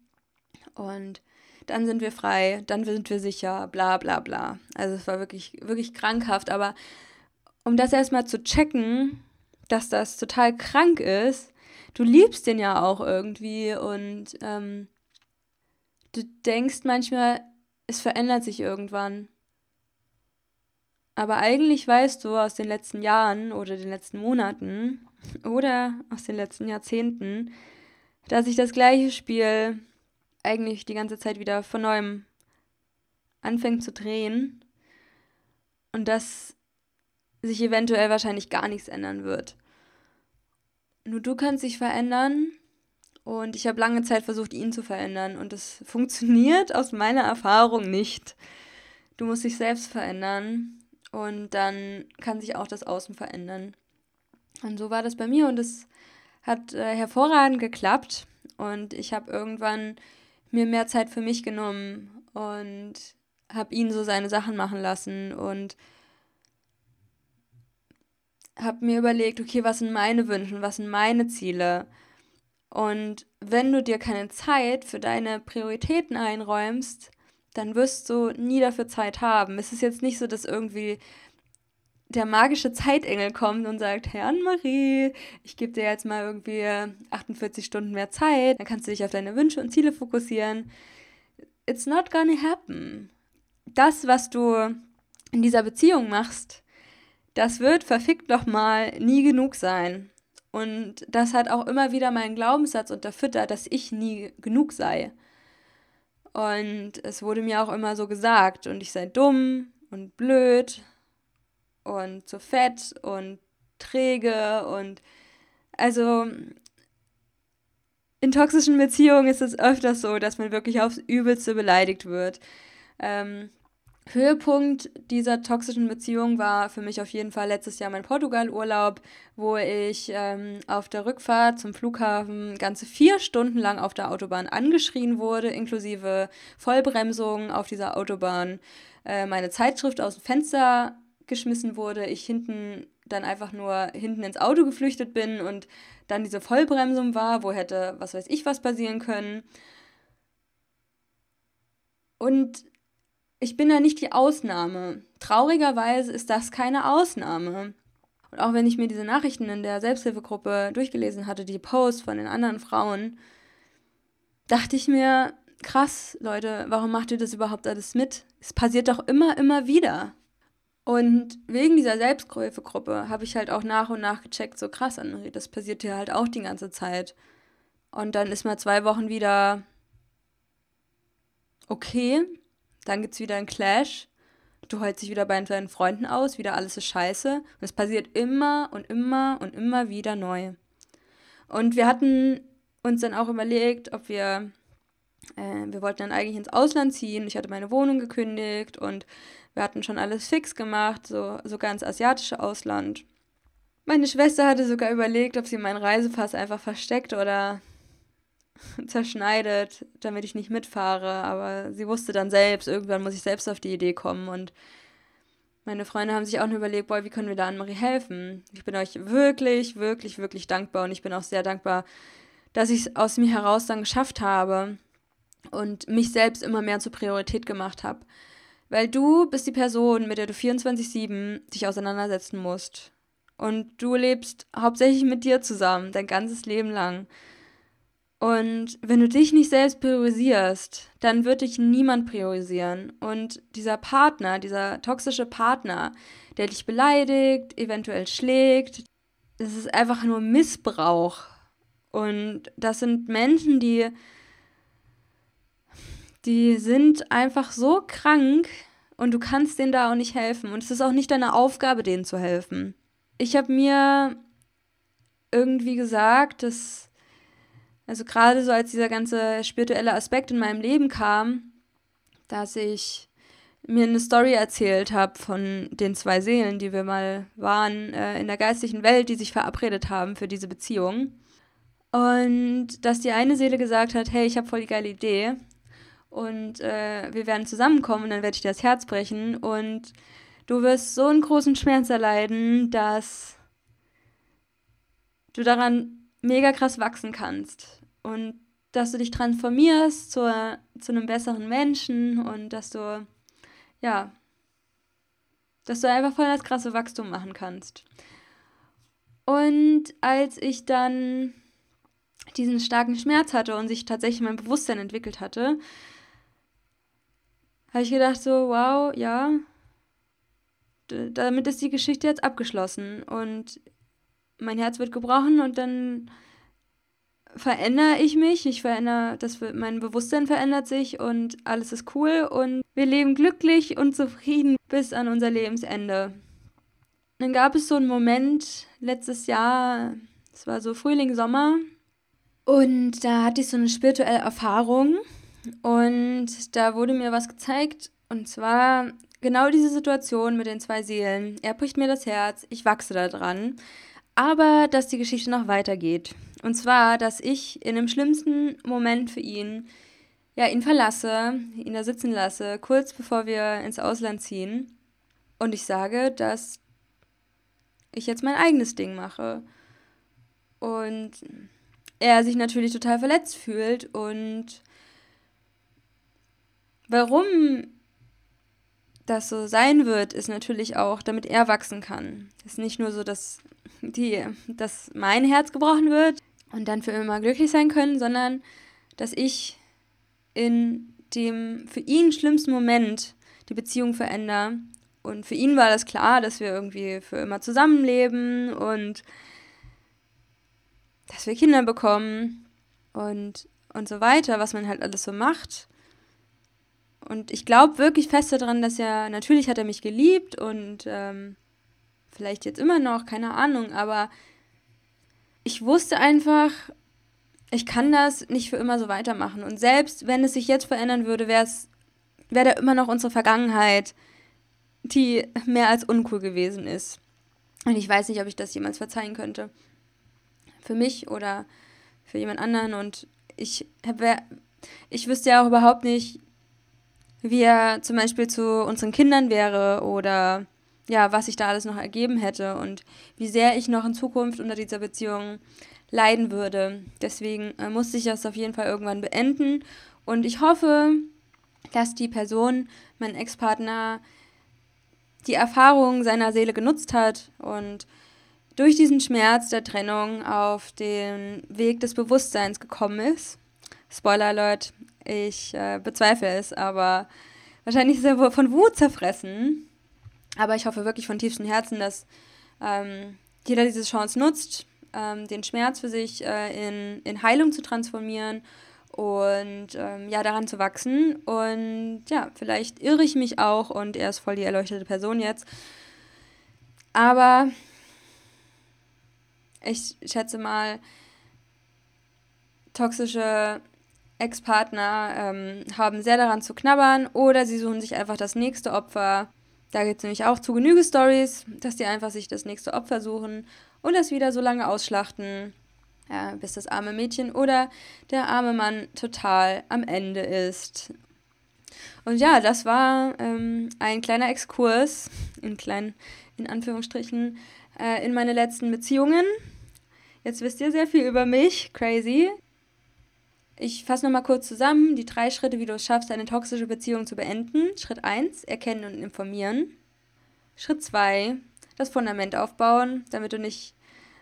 Und dann sind wir frei, dann sind wir sicher, bla bla bla. Also es war wirklich, wirklich krankhaft. Aber um das erstmal zu checken, dass das total krank ist, du liebst den ja auch irgendwie und ähm, du denkst manchmal, es verändert sich irgendwann. Aber eigentlich weißt du aus den letzten Jahren oder den letzten Monaten oder aus den letzten Jahrzehnten, dass sich das gleiche Spiel eigentlich die ganze Zeit wieder von neuem anfängt zu drehen und dass sich eventuell wahrscheinlich gar nichts ändern wird. Nur du kannst dich verändern und ich habe lange Zeit versucht, ihn zu verändern und es funktioniert aus meiner Erfahrung nicht. Du musst dich selbst verändern und dann kann sich auch das Außen verändern. Und so war das bei mir und es hat äh, hervorragend geklappt und ich habe irgendwann mir mehr Zeit für mich genommen und habe ihn so seine Sachen machen lassen und habe mir überlegt, okay, was sind meine Wünsche, was sind meine Ziele? Und wenn du dir keine Zeit für deine Prioritäten einräumst, dann wirst du nie dafür Zeit haben. Es ist jetzt nicht so, dass irgendwie der magische Zeitengel kommt und sagt, Herr Anne-Marie, ich gebe dir jetzt mal irgendwie 48 Stunden mehr Zeit, dann kannst du dich auf deine Wünsche und Ziele fokussieren. It's not gonna happen. Das, was du in dieser Beziehung machst, das wird verfickt nochmal nie genug sein. Und das hat auch immer wieder meinen Glaubenssatz unterfüttert, dass ich nie genug sei. Und es wurde mir auch immer so gesagt, und ich sei dumm und blöd und zu fett und träge und also in toxischen Beziehungen ist es öfters so, dass man wirklich aufs Übelste beleidigt wird. Ähm, Höhepunkt dieser toxischen Beziehung war für mich auf jeden Fall letztes Jahr mein Portugal-Urlaub, wo ich ähm, auf der Rückfahrt zum Flughafen ganze vier Stunden lang auf der Autobahn angeschrien wurde, inklusive Vollbremsung auf dieser Autobahn. Äh, meine Zeitschrift aus dem Fenster geschmissen wurde, ich hinten dann einfach nur hinten ins Auto geflüchtet bin und dann diese Vollbremsung war, wo hätte, was weiß ich, was passieren können. Und ich bin da nicht die Ausnahme. Traurigerweise ist das keine Ausnahme. Und auch wenn ich mir diese Nachrichten in der Selbsthilfegruppe durchgelesen hatte, die Posts von den anderen Frauen, dachte ich mir, krass, Leute, warum macht ihr das überhaupt alles mit? Es passiert doch immer, immer wieder. Und wegen dieser Selbsthilfegruppe habe ich halt auch nach und nach gecheckt, so krass, Annemarie, das passiert hier halt auch die ganze Zeit. Und dann ist mal zwei Wochen wieder okay, dann gibt es wieder einen Clash. Du heulst dich wieder bei deinen Freunden aus, wieder alles ist scheiße. Und es passiert immer und immer und immer wieder neu. Und wir hatten uns dann auch überlegt, ob wir, äh, wir wollten dann eigentlich ins Ausland ziehen. Ich hatte meine Wohnung gekündigt und wir hatten schon alles fix gemacht, so sogar ins asiatische Ausland. Meine Schwester hatte sogar überlegt, ob sie meinen Reisepass einfach versteckt oder zerschneidet, damit ich nicht mitfahre. Aber sie wusste dann selbst, irgendwann muss ich selbst auf die Idee kommen. Und meine Freunde haben sich auch nur überlegt, boah, wie können wir da Anne-Marie helfen? Ich bin euch wirklich, wirklich, wirklich dankbar. Und ich bin auch sehr dankbar, dass ich es aus mir heraus dann geschafft habe. und mich selbst immer mehr zur Priorität gemacht habe. Weil du bist die Person, mit der du 24-7 dich auseinandersetzen musst. Und du lebst hauptsächlich mit dir zusammen, dein ganzes Leben lang. Und wenn du dich nicht selbst priorisierst, dann wird dich niemand priorisieren. Und dieser Partner, dieser toxische Partner, der dich beleidigt, eventuell schlägt, das ist einfach nur Missbrauch. Und das sind Menschen, die, die sind einfach so krank und du kannst denen da auch nicht helfen. Und es ist auch nicht deine Aufgabe, denen zu helfen. Ich habe mir irgendwie gesagt, dass also gerade so als dieser ganze spirituelle Aspekt in meinem Leben kam, dass ich mir eine Story erzählt habe von den zwei Seelen, die wir mal waren äh, in der geistlichen Welt, die sich verabredet haben für diese Beziehung. Und dass die eine Seele gesagt hat, hey, ich habe voll die geile Idee und äh, wir werden zusammenkommen und dann werde ich dir das Herz brechen und du wirst so einen großen Schmerz erleiden, dass du daran mega krass wachsen kannst und dass du dich transformierst zu, zu einem besseren Menschen und dass du, ja, dass du einfach voll das krasse Wachstum machen kannst. Und als ich dann diesen starken Schmerz hatte und sich tatsächlich mein Bewusstsein entwickelt hatte, habe ich gedacht so, wow, ja, damit ist die Geschichte jetzt abgeschlossen und mein Herz wird gebrochen und dann verändere ich mich, ich verändere, das, mein Bewusstsein verändert sich und alles ist cool und wir leben glücklich und zufrieden bis an unser Lebensende. Dann gab es so einen Moment letztes Jahr, es war so Frühling, Sommer und da hatte ich so eine spirituelle Erfahrung und da wurde mir was gezeigt und zwar genau diese Situation mit den zwei Seelen. Er bricht mir das Herz, ich wachse da dran aber dass die Geschichte noch weitergeht. Und zwar, dass ich in dem schlimmsten Moment für ihn, ja, ihn verlasse, ihn da sitzen lasse, kurz bevor wir ins Ausland ziehen. Und ich sage, dass ich jetzt mein eigenes Ding mache. Und er sich natürlich total verletzt fühlt. Und warum das so sein wird, ist natürlich auch, damit er wachsen kann. Es ist nicht nur so, dass die, dass mein Herz gebrochen wird und dann für immer glücklich sein können, sondern dass ich in dem für ihn schlimmsten Moment die Beziehung verändere. Und für ihn war das klar, dass wir irgendwie für immer zusammenleben und dass wir Kinder bekommen und, und so weiter, was man halt alles so macht. Und ich glaube wirklich fest daran, dass er, natürlich hat er mich geliebt und ähm, vielleicht jetzt immer noch, keine Ahnung, aber ich wusste einfach, ich kann das nicht für immer so weitermachen. Und selbst wenn es sich jetzt verändern würde, wäre es, wäre da immer noch unsere Vergangenheit, die mehr als uncool gewesen ist. Und ich weiß nicht, ob ich das jemals verzeihen könnte. Für mich oder für jemand anderen. Und ich, hab, ich wüsste ja auch überhaupt nicht, wie er zum Beispiel zu unseren Kindern wäre oder ja, was sich da alles noch ergeben hätte und wie sehr ich noch in Zukunft unter dieser Beziehung leiden würde. Deswegen äh, musste ich das auf jeden Fall irgendwann beenden und ich hoffe, dass die Person, mein Ex-Partner, die Erfahrung seiner Seele genutzt hat und durch diesen Schmerz der Trennung auf den Weg des Bewusstseins gekommen ist. Spoiler Alert, ich äh, bezweifle es, aber wahrscheinlich ist er von Wut zerfressen aber ich hoffe wirklich von tiefstem Herzen, dass ähm, jeder diese Chance nutzt, ähm, den Schmerz für sich äh, in, in Heilung zu transformieren und ähm, ja, daran zu wachsen. Und ja, vielleicht irre ich mich auch und er ist voll die erleuchtete Person jetzt. Aber ich schätze mal, toxische Ex-Partner ähm, haben sehr daran zu knabbern oder sie suchen sich einfach das nächste Opfer da gibt es nämlich auch zu Genüge Stories, dass die einfach sich das nächste Opfer suchen und das wieder so lange ausschlachten, ja, bis das arme Mädchen oder der arme Mann total am Ende ist. Und ja, das war ähm, ein kleiner Exkurs, in kleinen, in Anführungsstrichen, äh, in meine letzten Beziehungen. Jetzt wisst ihr sehr viel über mich, crazy. Ich fasse nochmal kurz zusammen die drei Schritte, wie du es schaffst, eine toxische Beziehung zu beenden. Schritt 1, erkennen und informieren. Schritt 2, das Fundament aufbauen, damit du nicht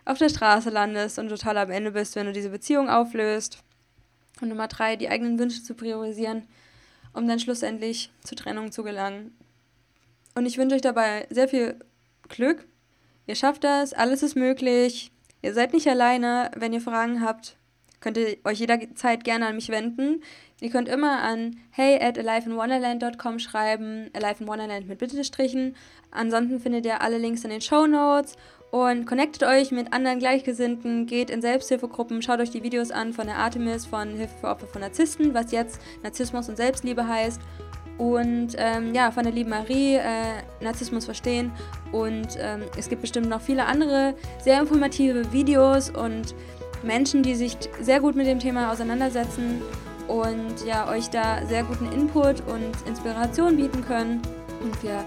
auf der Straße landest und total am Ende bist, wenn du diese Beziehung auflöst. Und Nummer 3, die eigenen Wünsche zu priorisieren, um dann schlussendlich zur Trennung zu gelangen. Und ich wünsche euch dabei sehr viel Glück. Ihr schafft das, alles ist möglich. Ihr seid nicht alleine. Wenn ihr Fragen habt, könnt ihr euch jederzeit gerne an mich wenden. Ihr könnt immer an hey at aliveinwonderland.com schreiben, Alive in Wonderland mit Bittestrichen. Ansonsten findet ihr alle Links in den Show Notes und connectet euch mit anderen Gleichgesinnten, geht in Selbsthilfegruppen, schaut euch die Videos an von der Artemis von Hilfe für Opfer von Narzissten, was jetzt Narzissmus und Selbstliebe heißt. Und ähm, ja, von der lieben Marie, äh, Narzissmus verstehen. Und ähm, es gibt bestimmt noch viele andere sehr informative Videos und Menschen, die sich sehr gut mit dem Thema auseinandersetzen und ja, euch da sehr guten Input und Inspiration bieten können. Und wir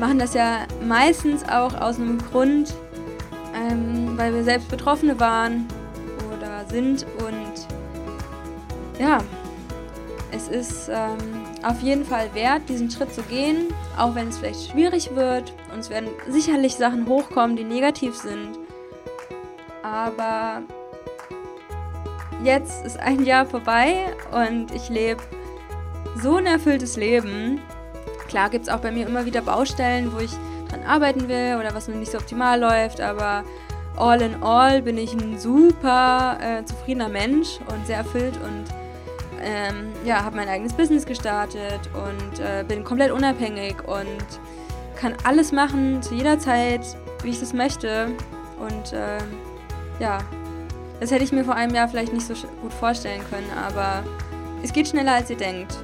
machen das ja meistens auch aus einem Grund, ähm, weil wir selbst Betroffene waren oder sind. Und ja, es ist ähm, auf jeden Fall wert, diesen Schritt zu gehen, auch wenn es vielleicht schwierig wird. Und es werden sicherlich Sachen hochkommen, die negativ sind. Aber jetzt ist ein Jahr vorbei und ich lebe so ein erfülltes Leben. Klar gibt es auch bei mir immer wieder Baustellen, wo ich dran arbeiten will oder was noch nicht so optimal läuft, aber all in all bin ich ein super äh, zufriedener Mensch und sehr erfüllt und ähm, ja, habe mein eigenes Business gestartet und äh, bin komplett unabhängig und kann alles machen zu jeder Zeit, wie ich es möchte. Und äh, ja, das hätte ich mir vor einem Jahr vielleicht nicht so gut vorstellen können, aber es geht schneller, als ihr denkt.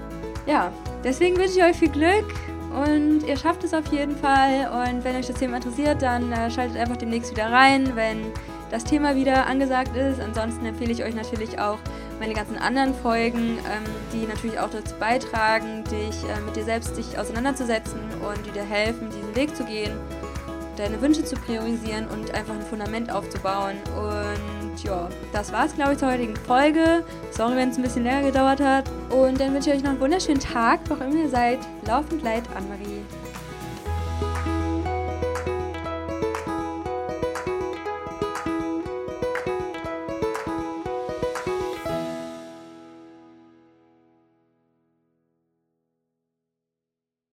Ja, deswegen wünsche ich euch viel Glück und ihr schafft es auf jeden Fall. Und wenn euch das Thema interessiert, dann äh, schaltet einfach demnächst wieder rein, wenn das Thema wieder angesagt ist. Ansonsten empfehle ich euch natürlich auch meine ganzen anderen Folgen, ähm, die natürlich auch dazu beitragen, dich äh, mit dir selbst dich auseinanderzusetzen und die dir helfen, diesen Weg zu gehen, deine Wünsche zu priorisieren und einfach ein Fundament aufzubauen. Und ja, das war's, glaube ich, zur heutigen Folge. Sorry, wenn es ein bisschen länger gedauert hat. Und dann wünsche ich euch noch einen wunderschönen Tag, wo auch immer ihr seid. Laufend leid, Anne-Marie.